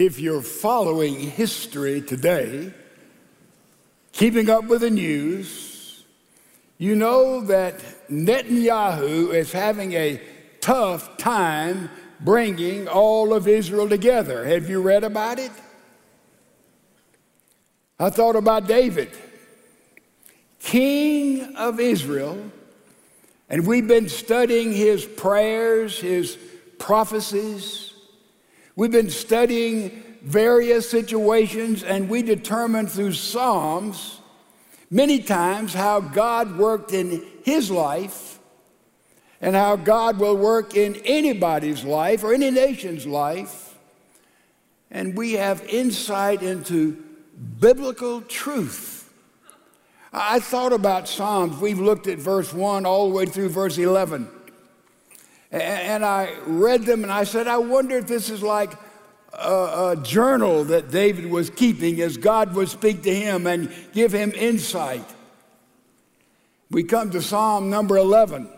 if you're following history today, keeping up with the news, you know that Netanyahu is having a tough time bringing all of Israel together. Have you read about it? I thought about David, king of Israel, and we've been studying his prayers, his prophecies. We've been studying various situations, and we determined through Psalms many times how God worked in his life and how God will work in anybody's life or any nation's life. And we have insight into biblical truth. I thought about Psalms. We've looked at verse 1 all the way through verse 11. And I read them and I said, I wonder if this is like a, a, journal that David was keeping as God would speak to him and give him insight. We come to Psalm number 11.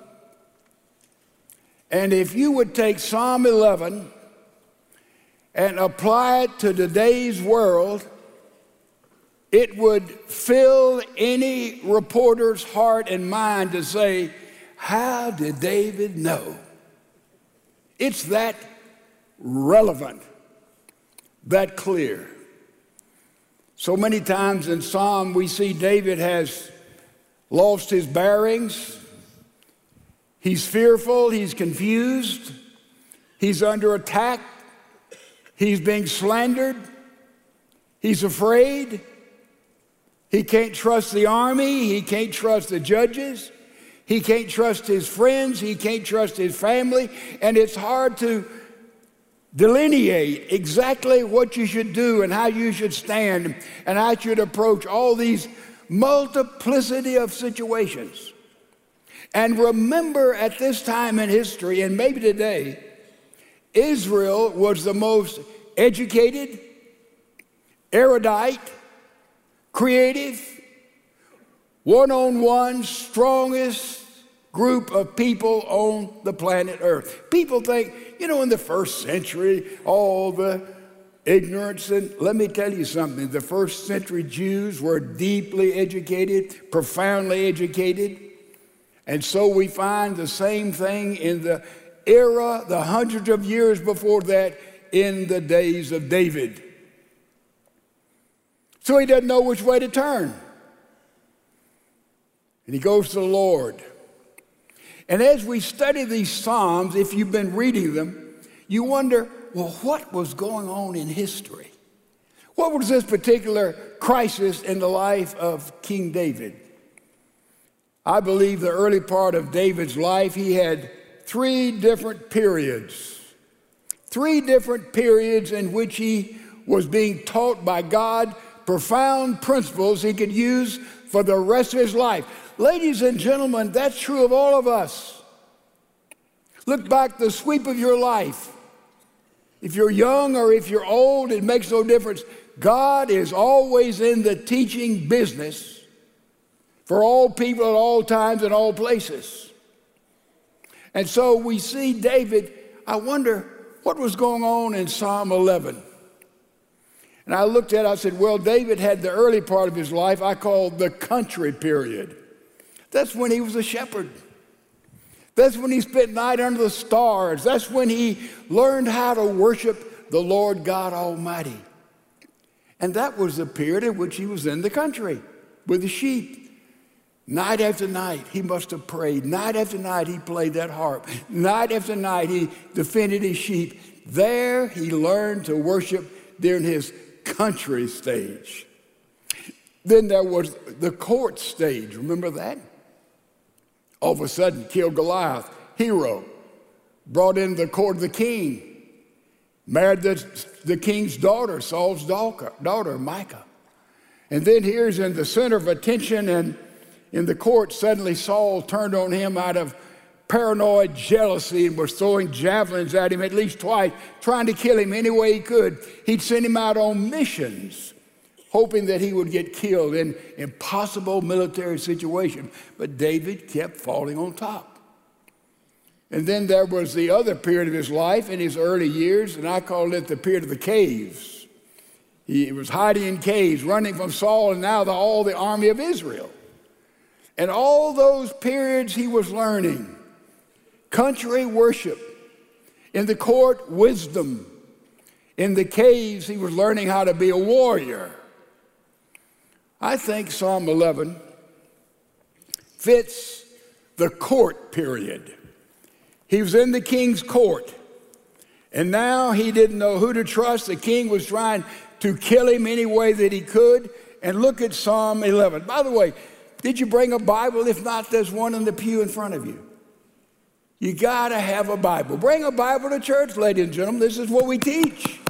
And if you would take Psalm 11 and apply it to today's world, it would fill any reporter's heart and mind to say, How did David know? It's that relevant, that clear. So many times in Psalm, we see David has lost his bearings. He's fearful, he's confused, he's under attack, he's being slandered, he's afraid. He can't trust the army. He can't trust the judges. He can't trust his friends. He can't trust his family. And it's hard to delineate exactly what you should do and how you should stand and how you should approach all these multiplicity of situations. And remember at this time in history, and maybe today, Israel was the most educated, erudite, creative, one on one, strongest group of people on the planet Earth. People think, you know, in the first century, all the ignorance. And let me tell you something the first century Jews were deeply educated, profoundly educated. And so we find the same thing in the era, the hundreds of years before that, in the days of David. So he doesn't know which way to turn. And he goes to the Lord. And as we study these Psalms, if you've been reading them, you wonder, well, what was going on in history? What was this particular crisis in the life of King David? I believe the early part of David's life, he had three different periods. Three different periods in which he was being taught by God profound principles he could use for the rest of his life. Ladies and gentlemen, that's true of all of us. Look back the sweep of your life. If you're young or if you're old, it makes no difference. God is always in the teaching business for all people at all times and all places. And so we see David, I wonder what was going on in Psalm 11. And I looked at it, I said, well, David had the early part of his life I call the country period. That's when he was a shepherd. That's when he spent night under the stars. That's when he learned how to worship the Lord God Almighty. And that was the period in which he was in the country with the sheep. Night after night, he must have prayed. Night after night, he played that harp. Night after night, he defended his sheep. There, he learned to worship during his country stage. Then there was the court stage. Remember that? All of a sudden, killed Goliath, hero, brought in the court of the king, married the, the king's daughter, Saul's daughter, daughter, Michal. And then here's in the center of attention and in the court, suddenly Saul turned on him out of paranoid jealousy and was throwing javelins at him at least twice, trying to kill him any way he could. He'd send him out on missions, hoping that he would get killed in impossible military situation. But David kept falling on top. And then there was the other period of his life in his early years, and I call it the period of the caves. He was hiding in caves, running from Saul and now the, all the army of Israel. And all those periods he was learning country worship, in the court, wisdom, in the caves, he was learning how to be a warrior. I think Psalm 11 fits the court period. He was in the king's court. And now he didn't know who to trust. The king was trying to kill him any way that he could. And look at Psalm 11. By the way, did you bring a Bible? If not, there's one in the pew in front of you. You got to have a Bible. Bring a Bible to church, ladies and gentlemen. This is what we teach.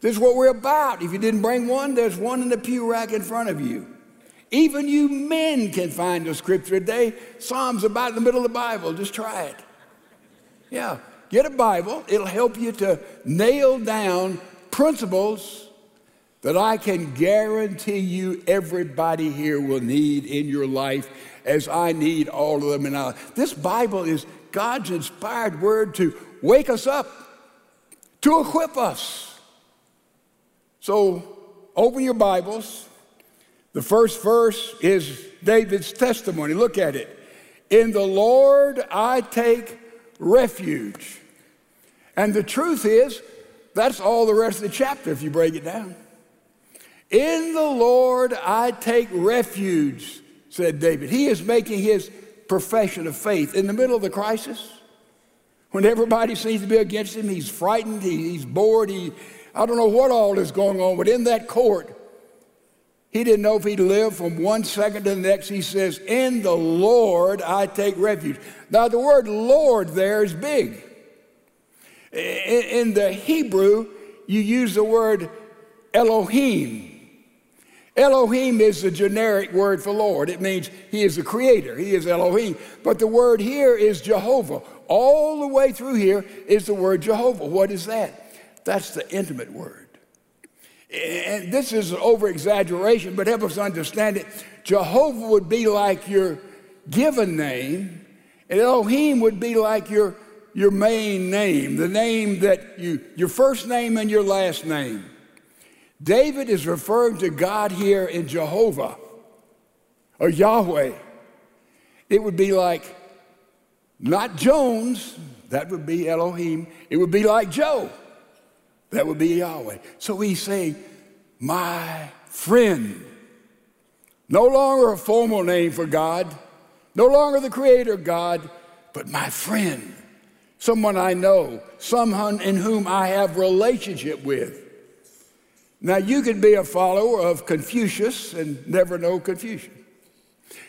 This is what we're about. If you didn't bring one, there's one in the pew rack in front of you. Even you men can find a scripture today. Psalms about in the middle of the Bible. Just try it. Yeah, get a Bible. It'll help you to nail down principles that I can guarantee you everybody here will need in your life as I need all of them in our This Bible is God's inspired word to wake us up, to equip us. So open your Bibles. The first verse is David's testimony. Look at it. In the Lord I take refuge. And the truth is, that's all the rest of the chapter if you break it down. In the Lord I take refuge, said David. He is making his profession of faith in the middle of the crisis. When everybody seems to be against him, he's frightened, he, he's bored, he, I don't know what all is going on, but in that court, he didn't know if he'd live from one second to the next. He says, In the Lord I take refuge. Now, the word Lord there is big. In the Hebrew, you use the word Elohim. Elohim is the generic word for Lord. It means He is the creator, He is Elohim. But the word here is Jehovah. All the way through here is the word Jehovah. What is that? That's the intimate word. And this is an over exaggeration, but help us understand it. Jehovah would be like your given name, and Elohim would be like your, your main name, the name that you, your first name and your last name. David is referring to God here in Jehovah or Yahweh. It would be like not Jones, that would be Elohim. It would be like Joe. That would be Yahweh. So he's saying, My friend. No longer a formal name for God, no longer the creator God, but my friend. Someone I know, someone in whom I have relationship with. Now, you can be a follower of Confucius and never know Confucius.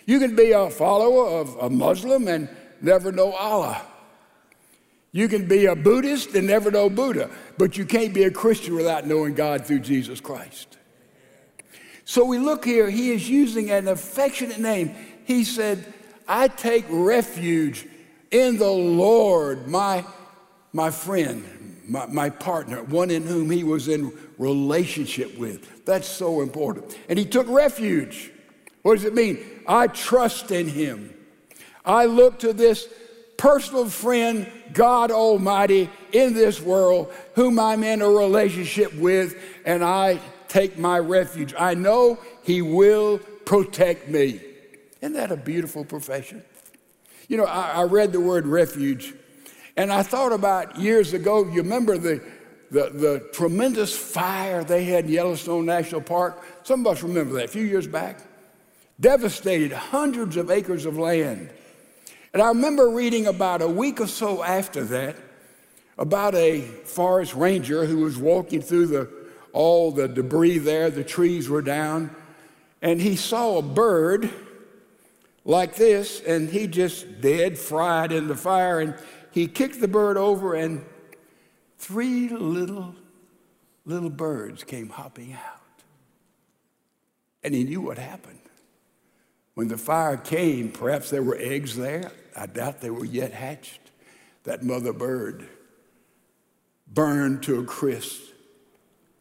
You can be a follower of a Muslim and never know Allah. You can be a Buddhist and never know Buddha, but you can't be a Christian without knowing God through Jesus Christ. So we look here, he is using an affectionate name. He said, I take refuge in the Lord, my, my friend, my, my partner, one in whom he was in relationship with. That's so important. And he took refuge. What does it mean? I trust in him. I look to this personal friend, God Almighty, in this world, whom I'm in a relationship with, and I take my refuge. I know He will protect me. Isn't that a beautiful profession? You know, I, I read the word refuge, and I thought about years ago, you remember the, the, the tremendous fire they had in Yellowstone National Park? Some of us remember that a few years back. Devastated hundreds of acres of land. And I remember reading about a week or so after that about a forest ranger who was walking through the, all the debris there, the trees were down, and he saw a bird like this, and he just dead, fried in the fire, and he kicked the bird over, and three little, little birds came hopping out. And he knew what happened. When the fire came, perhaps there were eggs there. I doubt they were yet hatched. That mother bird burned to a crisp,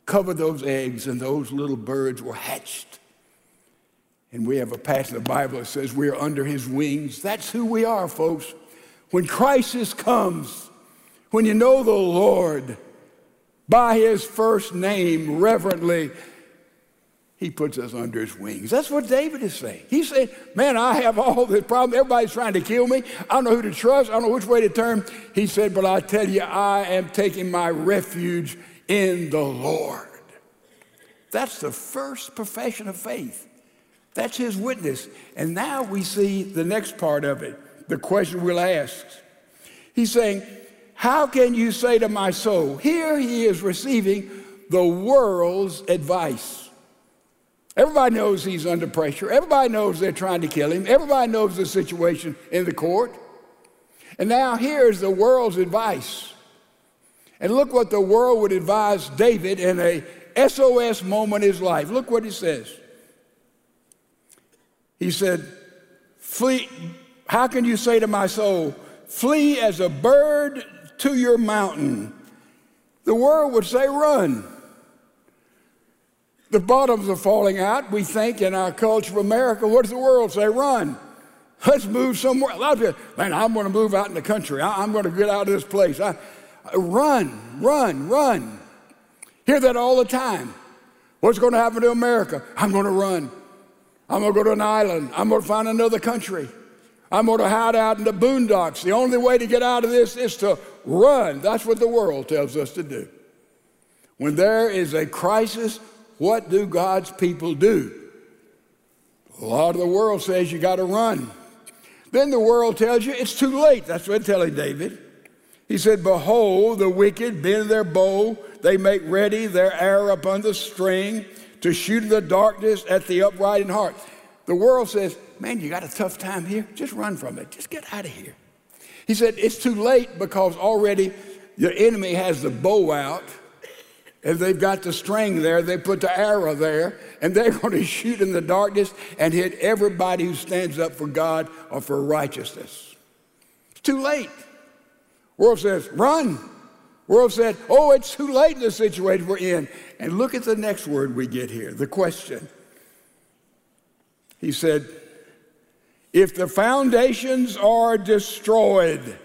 covered those eggs, and those little birds were hatched. And we have a passage in the Bible that says we are under his wings. That's who we are, folks. when crisis comes, when you know the Lord by his first name reverently, he puts us under his wings. That's what David is saying. He's saying, Man, I have all this problem. Everybody's trying to kill me. I don't know who to trust. I don't know which way to turn. He said, But I tell you, I am taking my refuge in the Lord. That's the first profession of faith. That's his witness. And now we see the next part of it, the question we'll ask. He's saying, How can you say to my soul, here he is receiving the world's advice? Everybody knows he's under pressure. Everybody knows they're trying to kill him. Everybody knows the situation in the court. And now here's the world's advice. And look what the world would advise David in a SOS moment in his life. Look what he says. He said, Flee, how can you say to my soul, flee as a bird to your mountain? The world would say, run. The bottoms are falling out. We think in our culture of America, what does the world say? Run. Let's move somewhere. A lot of people, man, I'm going to move out in the country. I, am going to get out of this place. I, run, run, run. Hear that all the time. What's going to happen to America? I'm going to run. I'm going to go to an island. I'm going to find another country. I'm going to hide out in the boondocks. The only way to get out of this is to run. That's what the world tells us to do. When there is a crisis what do God's people do? A lot of the world says you got to run. Then the world tells you it's too late. That's what telling David. He said, Behold, the wicked bend their bow, they make ready their arrow upon the string to shoot in the darkness at the upright in heart. The world says, Man, you got a tough time here. Just run from it. Just get out of here. He said, It's too late because already the enemy has the bow out and they've got the string there, they put the arrow there, and they're going to shoot in the darkness and hit everybody who stands up for God or for righteousness. It's too late. World says, run. World said, oh, it's too late in the situation we're in. And look at the next word we get here, the question. He said, if the foundations are destroyed,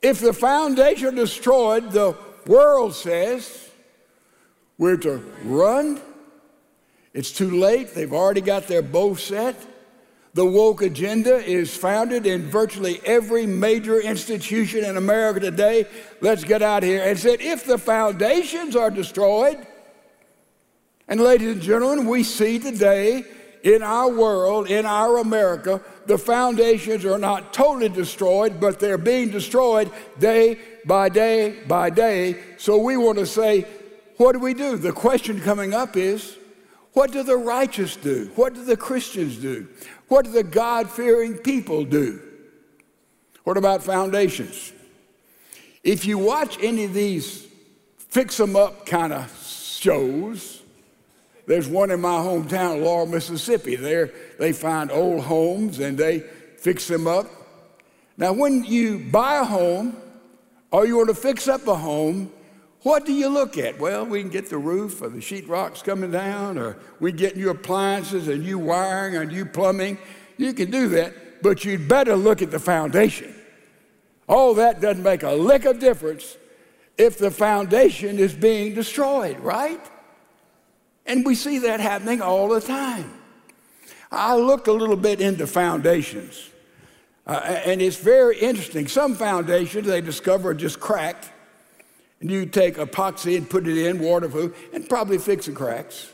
if the foundation are destroyed, the world says we're to run. It's too late. They've already got their bow set. The woke agenda is founded in virtually every major institution in America today. Let's get out here and said, if the foundations are destroyed, and ladies and gentlemen, we see today in our world, in our America, the foundations are not totally destroyed, but they're being destroyed day by day by day. So we want to say, what do we do? The question coming up is, what do the righteous do? What do the Christians do? What do the God fearing people do? What about foundations? If you watch any of these fix them up kind of shows, there's one in my hometown, Laurel, Mississippi. There they find old homes and they fix them up. Now, when you buy a home or you want to fix up a home, what do you look at? Well, we can get the roof or the sheetrock's coming down, or we get new appliances and new wiring and new plumbing. You can do that, but you'd better look at the foundation. All that doesn't make a lick of difference if the foundation is being destroyed, right? And we see that happening all the time. I looked a little bit into foundations, uh, and it's very interesting. Some foundations they discover are just cracked, and you take epoxy and put it in, waterproof, and probably fix the cracks.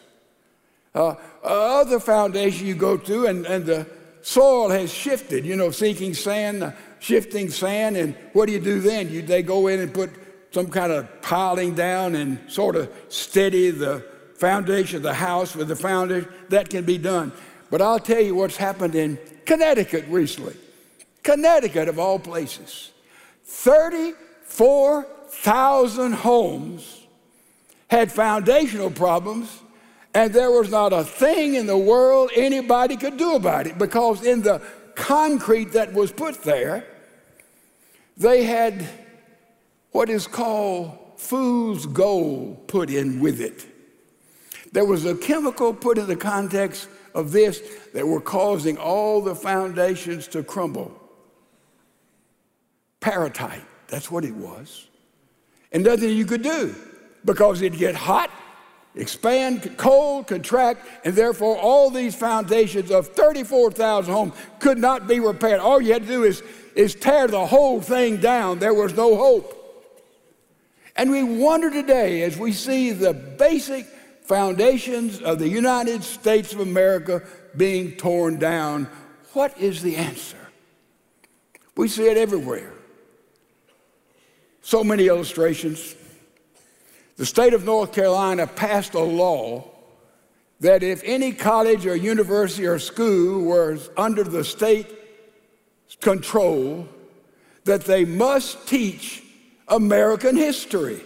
Uh, other foundation you go to, and, and the soil has shifted, you know, sinking sand, uh, shifting sand, and what do you do then? You, they go in and put some kind of piling down and sort of steady the foundation of the house with the foundation. That can be done. But I'll tell you what's happened in Connecticut recently. Connecticut, of all places. 34,000 homes had foundational problems, and there was not a thing in the world anybody could do about it because in the concrete that was put there, they had what is called fool's gold put in with it. There was a chemical put in the context of this that were causing all the foundations to crumble. Pyrrhotite. That's what it was. And nothing you could do because it'd get hot, expand, cold, contract, and therefore all these foundations of 34,000 homes could not be repaired. All you had to do is, is tear the whole thing down. There was no hope. And we wonder today as we see the basic foundations of the United States of America being torn down, what is the answer? We see it everywhere. So many illustrations. The state of North Carolina passed a law that if any college or university or school was under the state control, that they must teach American history.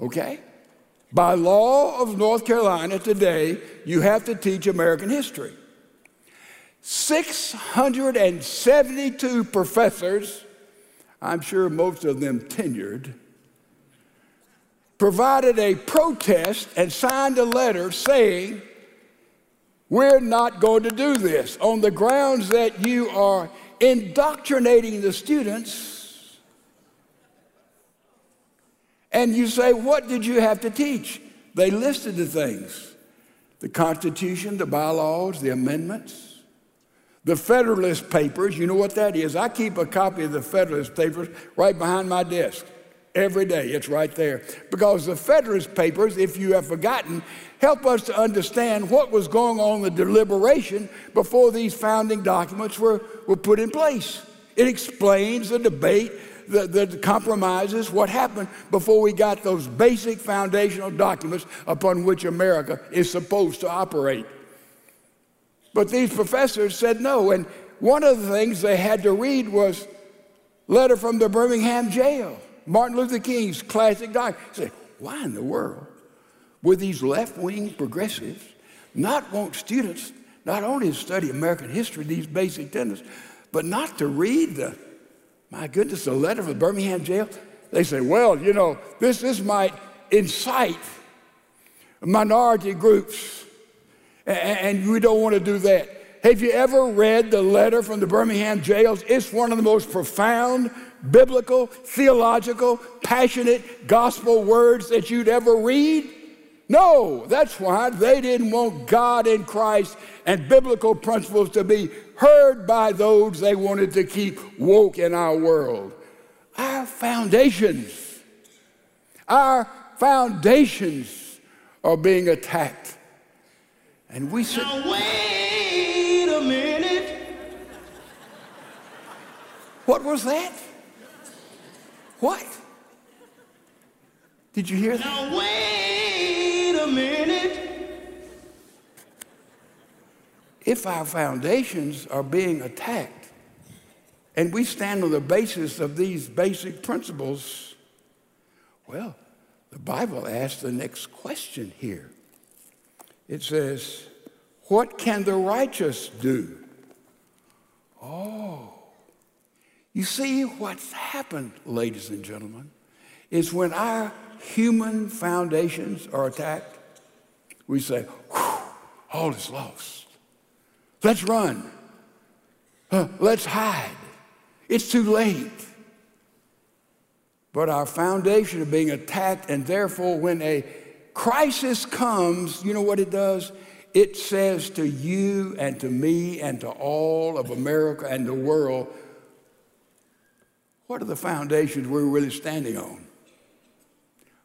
Okay? By law of North Carolina today, you have to teach American history. 672 professors, I'm sure most of them tenured, provided a protest and signed a letter saying, We're not going to do this on the grounds that you are indoctrinating the students. And you say, What did you have to teach? They listed the things the Constitution, the bylaws, the amendments. The Federalist Papers, you know what that is? I keep a copy of the Federalist Papers right behind my desk. Every day, it's right there. Because the Federalist Papers, if you have forgotten, help us to understand what was going on in the deliberation before these founding documents were, were put in place. It explains the debate, the, the compromises, what happened before we got those basic foundational documents upon which America is supposed to operate. But these professors said no. And one of the things they had to read was letter from the Birmingham jail. Martin Luther King's classic document. Say, why in the world would these left-wing progressives not want students not only to study American history, these basic tenets, but not to read the, my goodness, the letter from the Birmingham jail? They say, well, you know, this, this might incite minority groups, and we don't want to do that. Have you ever read the letter from the Birmingham jails? It's one of the most profound biblical, theological, passionate gospel words that you'd ever read? No, that's why they didn't want God in Christ and biblical principles to be heard by those they wanted to keep woke in our world. Our foundations, our foundations are being attacked. And we said, now wait a minute. What was that? What? Did you hear that? Now, wait minute. If our foundations are being attacked and we stand on the basis of these basic principles, well, the Bible asks the next question here. It says, What can the righteous do? Oh, you see, what's happened, ladies and gentlemen, is when our human foundations are attacked, we say, all is lost. Let's run. Let's hide. It's too late. But our foundation of being attacked, and therefore, when a crisis comes, you know what it does? It says to you and to me and to all of America and the world, what are the foundations we're really standing on?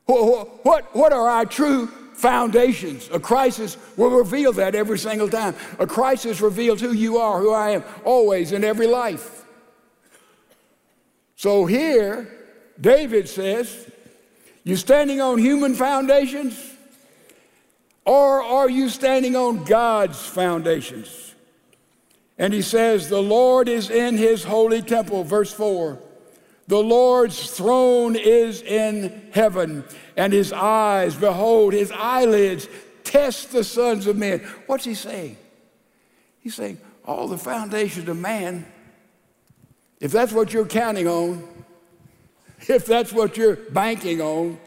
What, what, what are our true foundations? A crisis will reveal that every single time. A crisis reveals who you are, who I am, always in every life. So here, David says, You're standing on human foundations? Or are you standing on God's foundations? And he says, The Lord is in his holy temple, verse 4. The Lord's throne is in heaven, and his eyes, behold, his eyelids test the sons of men. What's he saying? He's saying, all the foundations of man, if that's what you're counting on, if that's what you're banking on,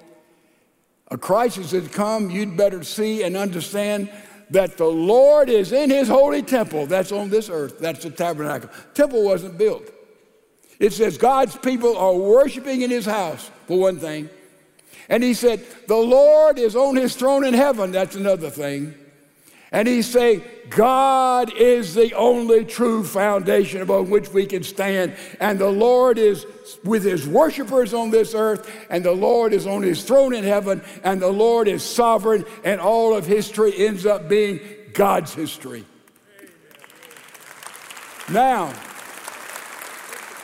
a crisis has come, you'd better see and understand that the Lord is in his holy temple. That's on this earth. That's the tabernacle. Temple wasn't built. It says God's people are worshiping in his house, for one thing. And he said, The Lord is on his throne in heaven. That's another thing. And he's saying, God is the only true foundation upon which we can stand. And the Lord is with his worshipers on this earth, and the Lord is on his throne in heaven, and the Lord is sovereign, and all of history ends up being God's history. Now,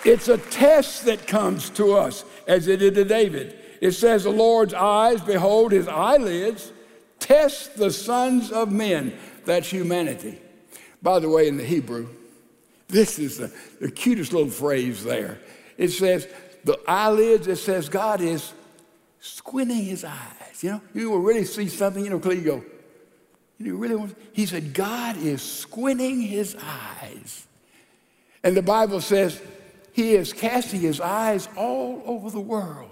it's a test that comes to us, as it did to David. It says, The Lord's eyes behold his eyelids, test the sons of men. That's humanity. By the way, in the Hebrew, this is the, the cutest little phrase there. It says, the eyelids, it says God is squinting his eyes. You know, you will really see something, you know, clearly you go, you really want, he said, God is squinting his eyes. And the Bible says he is casting his eyes all over the world.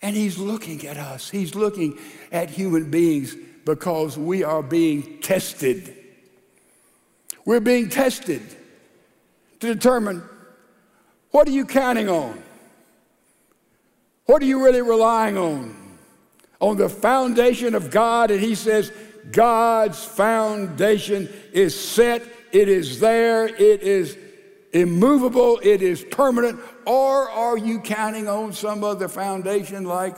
And he's looking at us. He's looking at human beings because we are being tested. We're being tested to determine what are you counting on? What are you really relying on? On the foundation of God, and he says, God's foundation is set, it is there, it is immovable, it is permanent, or are you counting on some other foundation like,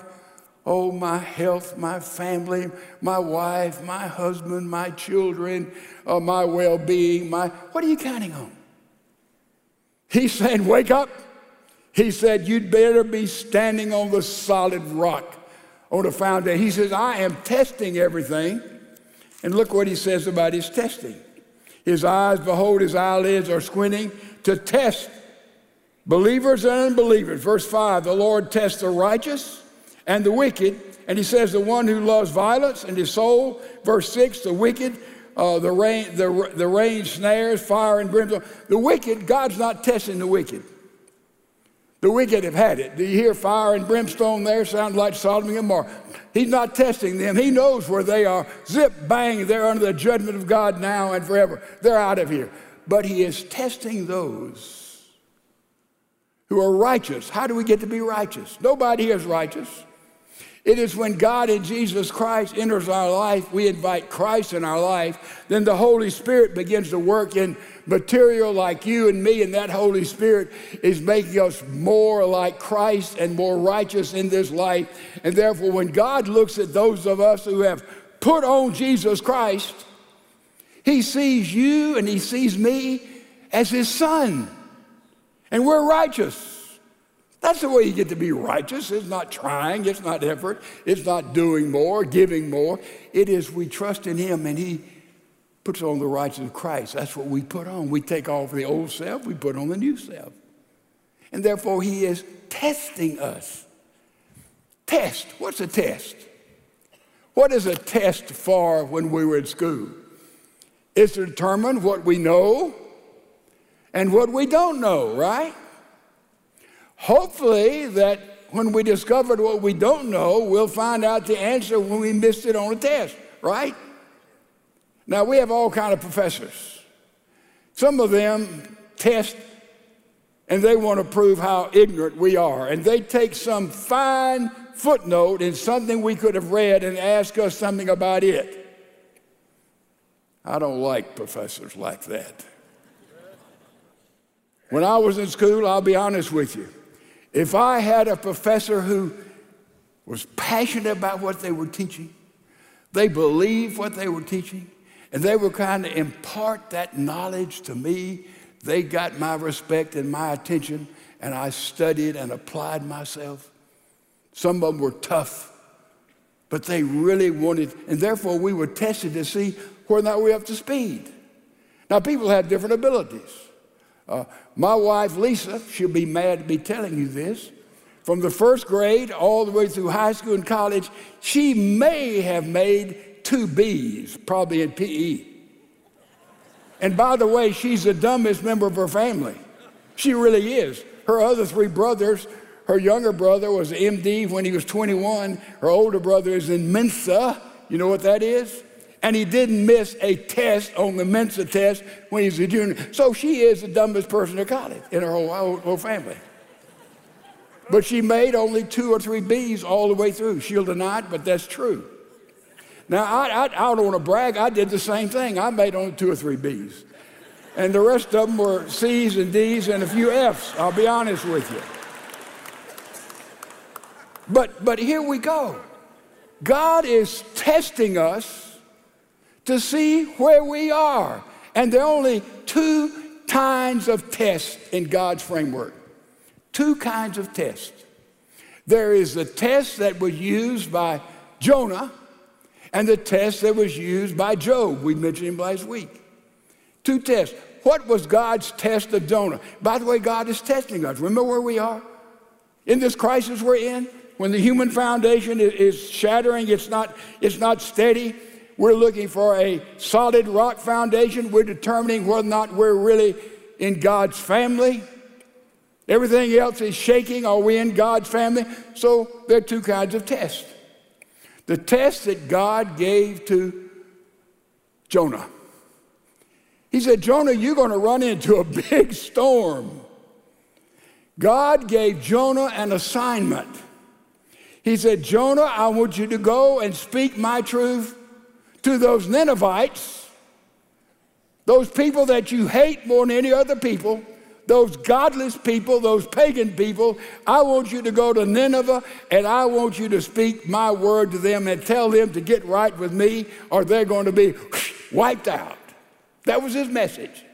oh, my health, my family, my wife, my husband, my children, uh, my well being, my. What are you counting on? He's saying, wake up. He said, you'd better be standing on the solid rock, on the foundation. He says, I am testing everything. And look what he says about his testing. His eyes, behold, his eyelids are squinting to test believers and unbelievers. Verse 5 the Lord tests the righteous and the wicked. And he says, the one who loves violence in his soul. Verse 6 the wicked, uh, the, rain, the, the rain snares, fire and brimstone. The wicked, God's not testing the wicked. The wicked have had it. Do you hear fire and brimstone there? Sounds like Sodom and Gomorrah. He's not testing them. He knows where they are. Zip, bang, they're under the judgment of God now and forever. They're out of here. But he is testing those who are righteous. How do we get to be righteous? Nobody is righteous. It is when God in Jesus Christ enters our life, we invite Christ in our life, then the Holy Spirit begins to work in material like you and me, and that Holy Spirit is making us more like Christ and more righteous in this life. And therefore, when God looks at those of us who have put on Jesus Christ, He sees you and He sees me as His Son, and we're righteous. That's the way you get to be righteous. It's not trying, it's not effort, it's not doing more, giving more. It is we trust in Him and He puts on the righteousness of Christ. That's what we put on. We take off the old self, we put on the new self. And therefore, He is testing us. Test. What's a test? What is a test for when we were in school? It's to determine what we know and what we don't know, right? Hopefully, that when we discovered what we don't know, we'll find out the answer when we missed it on a test, right? Now, we have all kind of professors. Some of them test and they want to prove how ignorant we are. And they take some fine footnote in something we could have read and ask us something about it. I don't like professors like that. When I was in school, I'll be honest with you, if I had a professor who was passionate about what they were teaching, they believed what they were teaching, and they were kind to impart that knowledge to me, they got my respect and my attention, and I studied and applied myself. Some of them were tough, but they really wanted, and therefore we were tested to see whether or not we're up to speed. Now, people have different abilities. Uh, my wife, Lisa, she'll be mad to be telling you this. From the first grade all the way through high school and college, she may have made two B's, probably in PE. And by the way, she's the dumbest member of her family. She really is. Her other three brothers, her younger brother was MD when he was 21. Her older brother is in Mensa. You know what that is? And he didn't miss a test on the Mensa test when he was a junior. So she is the dumbest person in college in her whole, whole, whole family. But she made only two or three B's all the way through. She'll deny it, but that's true. Now, I, I, I don't want to brag. I did the same thing. I made only two or three B's. And the rest of them were C's and D's and a few F's, I'll be honest with you. But, but here we go. God is testing us to see where we are. And there are only two kinds of tests in God's framework. Two kinds of tests. There is the test that was used by Jonah and the test that was used by Job. We mentioned him last week. Two tests. What was God's test of Jonah? By the way, God is testing us. Remember where we are? In this crisis we're in, when the human foundation is shattering, it's not, it's not steady. We're looking for a solid rock foundation. We're determining whether or not we're really in God's family. Everything else is shaking. Are we in God's family? So there are two kinds of tests. The test that God gave to Jonah. He said, Jonah, you're going to run into a big storm. God gave Jonah an assignment. He said, Jonah, I want you to go and speak my truth to those Ninevites, those people that you hate more than any other people those godless people, those pagan people, I want you to go to Nineveh and I want you to speak my word to them and tell them to get right with me or they're going to be wiped out. That was his message.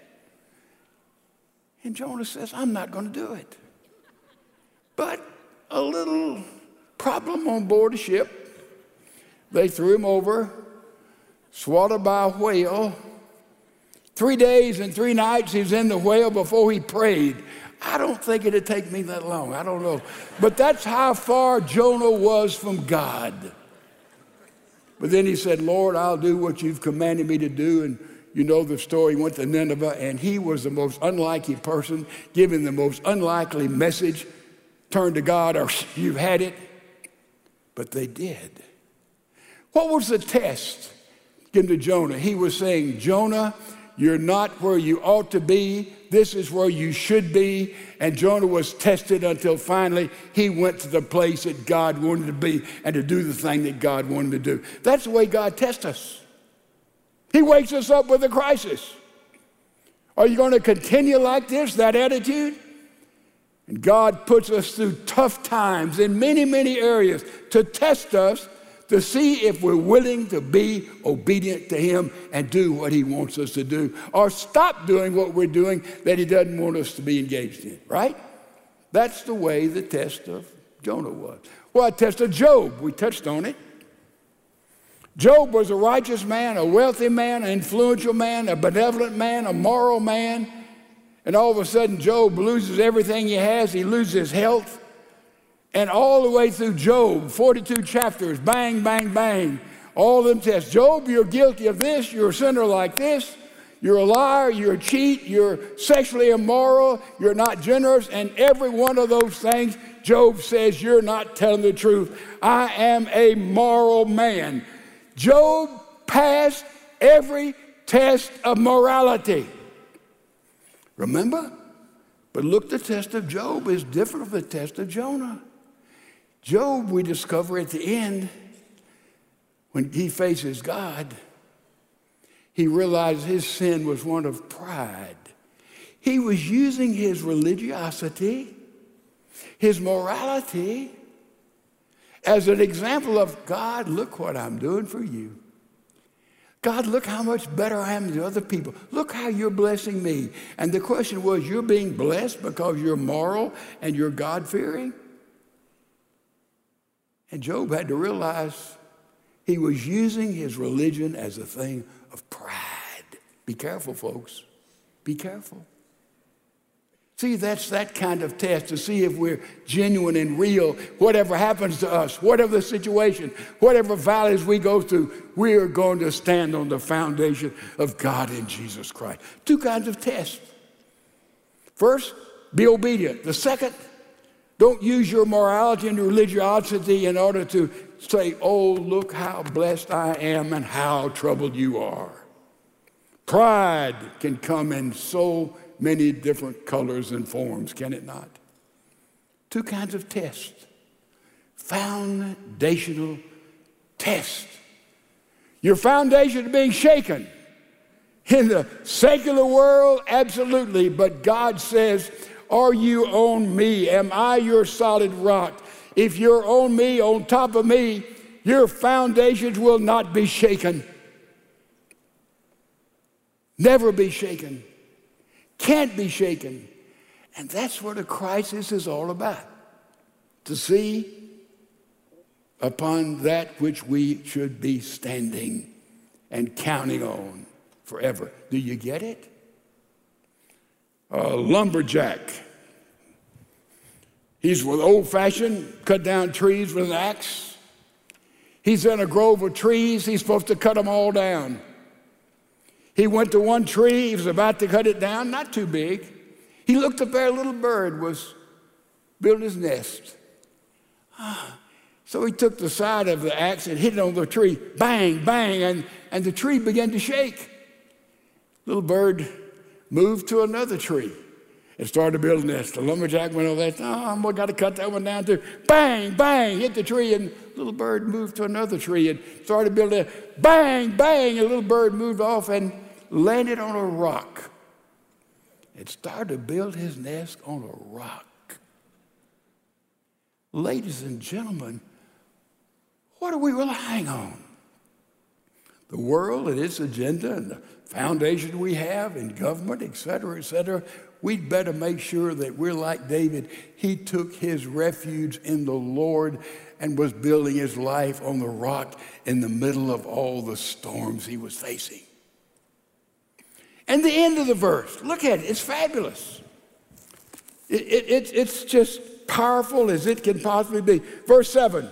And Jonah says, I'm not going to do it. But a little problem on board the ship. They threw him over, swallowed by a whale Three days and three nights he's in the whale before he prayed. I don't think it'd take me that long. I don't know. But that's how far Jonah was from God. But then he said, Lord, I'll do what you've commanded me to do. And you know the story. He went to Nineveh, and he was the most unlikely person, giving the most unlikely message. Turn to God, or you've had it. But they did. What was the test given to Jonah? He was saying, Jonah, you're not where you ought to be. This is where you should be. And Jonah was tested until finally he went to the place that God wanted to be and to do the thing that God wanted to do. That's the way God tests us. He wakes us up with a crisis. Are you going to continue like this, that attitude? And God puts us through tough times in many, many areas to test us to see if we're willing to be obedient to Him and do what He wants us to do, or stop doing what we're doing that He doesn't want us to be engaged in, right? That's the way the test of Jonah was. Well, a test of Job, we touched on it. Job was a righteous man, a wealthy man, an influential man, a benevolent man, a moral man. And all of a sudden, Job loses everything he has. He loses his health. And all the way through Job, 42 chapters, bang, bang, bang, all them tests. Job, you're guilty of this, you're a sinner like this, you're a liar, you're a cheat, you're sexually immoral, you're not generous, and every one of those things, Job says, You're not telling the truth. I am a moral man. Job passed every test of morality. Remember? But look, the test of Job is different from the test of Jonah. Job, we discover at the end, when he faces God, he realized his sin was one of pride. He was using his religiosity, his morality, as an example of God, look what I'm doing for you. God, look how much better I am than other people. Look how you're blessing me. And the question was, you're being blessed because you're moral and you're God fearing? And Job had to realize he was using his religion as a thing of pride. Be careful, folks. Be careful. See, that's that kind of test to see if we're genuine and real. Whatever happens to us, whatever the situation, whatever valleys we go through, we are going to stand on the foundation of God in Jesus Christ. Two kinds of tests. First, be obedient. The second, Don't use your morality and religiosity in order to say, oh, look how blessed I am and how troubled you are. Pride can come in so many different colors and forms, can it not? Two kinds of tests foundational tests. Your foundation is being shaken. In the secular world, absolutely, but God says, Are you on me? Am I your solid rock? If you're on me, on top of me, your foundations will not be shaken. Never be shaken. Can't be shaken. And that's what a crisis is all about to see upon that which we should be standing and counting on forever. Do you get it? A lumberjack. He's with old fashioned, cut down trees with an axe. He's in a grove of trees. He's supposed to cut them all down. He went to one tree. He was about to cut it down, not too big. He looked up there, a little bird was building his nest. Ah, so he took the side of the axe and hit it on the tree, bang, bang, and, and the tree began to shake. Little bird moved to another tree and started to build a nest. The lumberjack went over there, oh, I got to cut that one down too. Bang, bang, hit the tree, and little bird moved to another tree and started building. Bang, bang, and a little bird moved off and landed on a rock. It started to build his nest on a rock. Ladies and gentlemen, what are we relying on? The world and its agenda and the foundation we have in government, et cetera, et cetera. We'd better make sure that we're like David. He took his refuge in the Lord and was building his life on the rock in the middle of all the storms he was facing. And the end of the verse, look at it, it's fabulous. It, it, it, it's just powerful as it can possibly be. Verse 7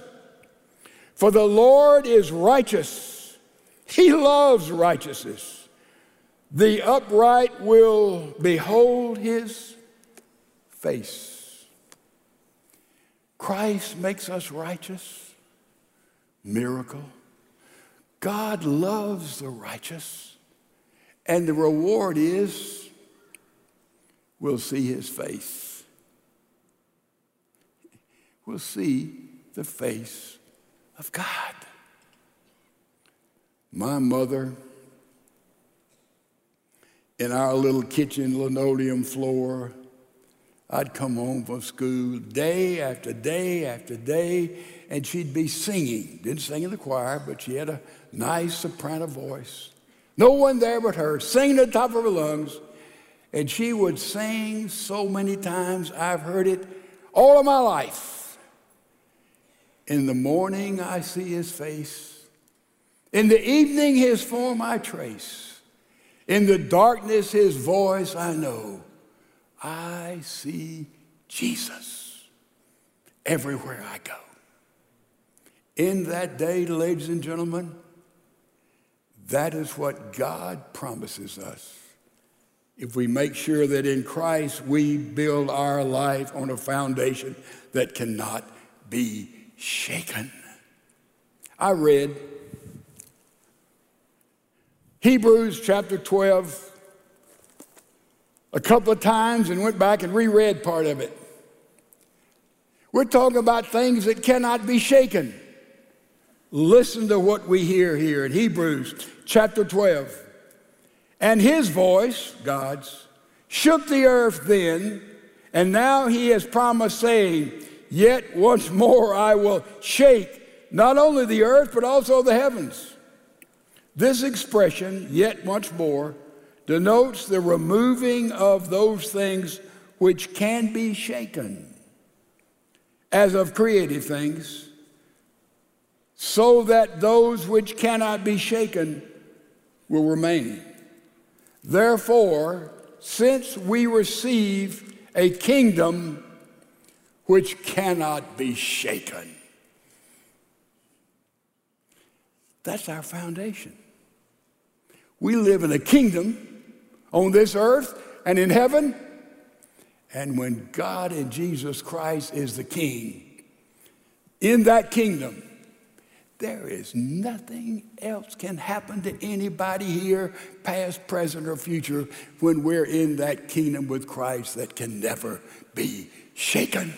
For the Lord is righteous, He loves righteousness. The upright will behold His face. Christ makes us righteous. Miracle. God loves the righteous. And the reward is we'll see his face. We'll see the face of God. My mother, in our little kitchen linoleum floor, I'd come home from school day after day after day, and she'd be singing. Didn't sing in the choir, but she had a nice soprano voice. No one there but her, singing at the top of her lungs. And she would sing so many times, I've heard it all of my life. In the morning, I see his face. In the evening, his form I trace. In the darkness, his voice I know. I see Jesus everywhere I go. In that day, ladies and gentlemen, that is what God promises us. If we make sure that in Christ we build our life on a foundation that cannot be shaken. I read Hebrews chapter 12 a couple of times and went back and reread part of it. We're talking about things that cannot be shaken. Listen to what we hear here in Hebrews chapter 12. And his voice, God's, shook the earth then, and now he has promised, saying, Yet once more I will shake not only the earth, but also the heavens. This expression, yet once more, denotes the removing of those things which can be shaken, as of created things, so that those which cannot be shaken will remain. Therefore, since we receive a kingdom which cannot be shaken, that's our foundation. We live in a kingdom on this earth and in heaven, And when God and Jesus Christ is the king, in that kingdom, there is nothing else can happen to anybody here, past, present, or future, when we're in that kingdom with Christ that can never be shaken.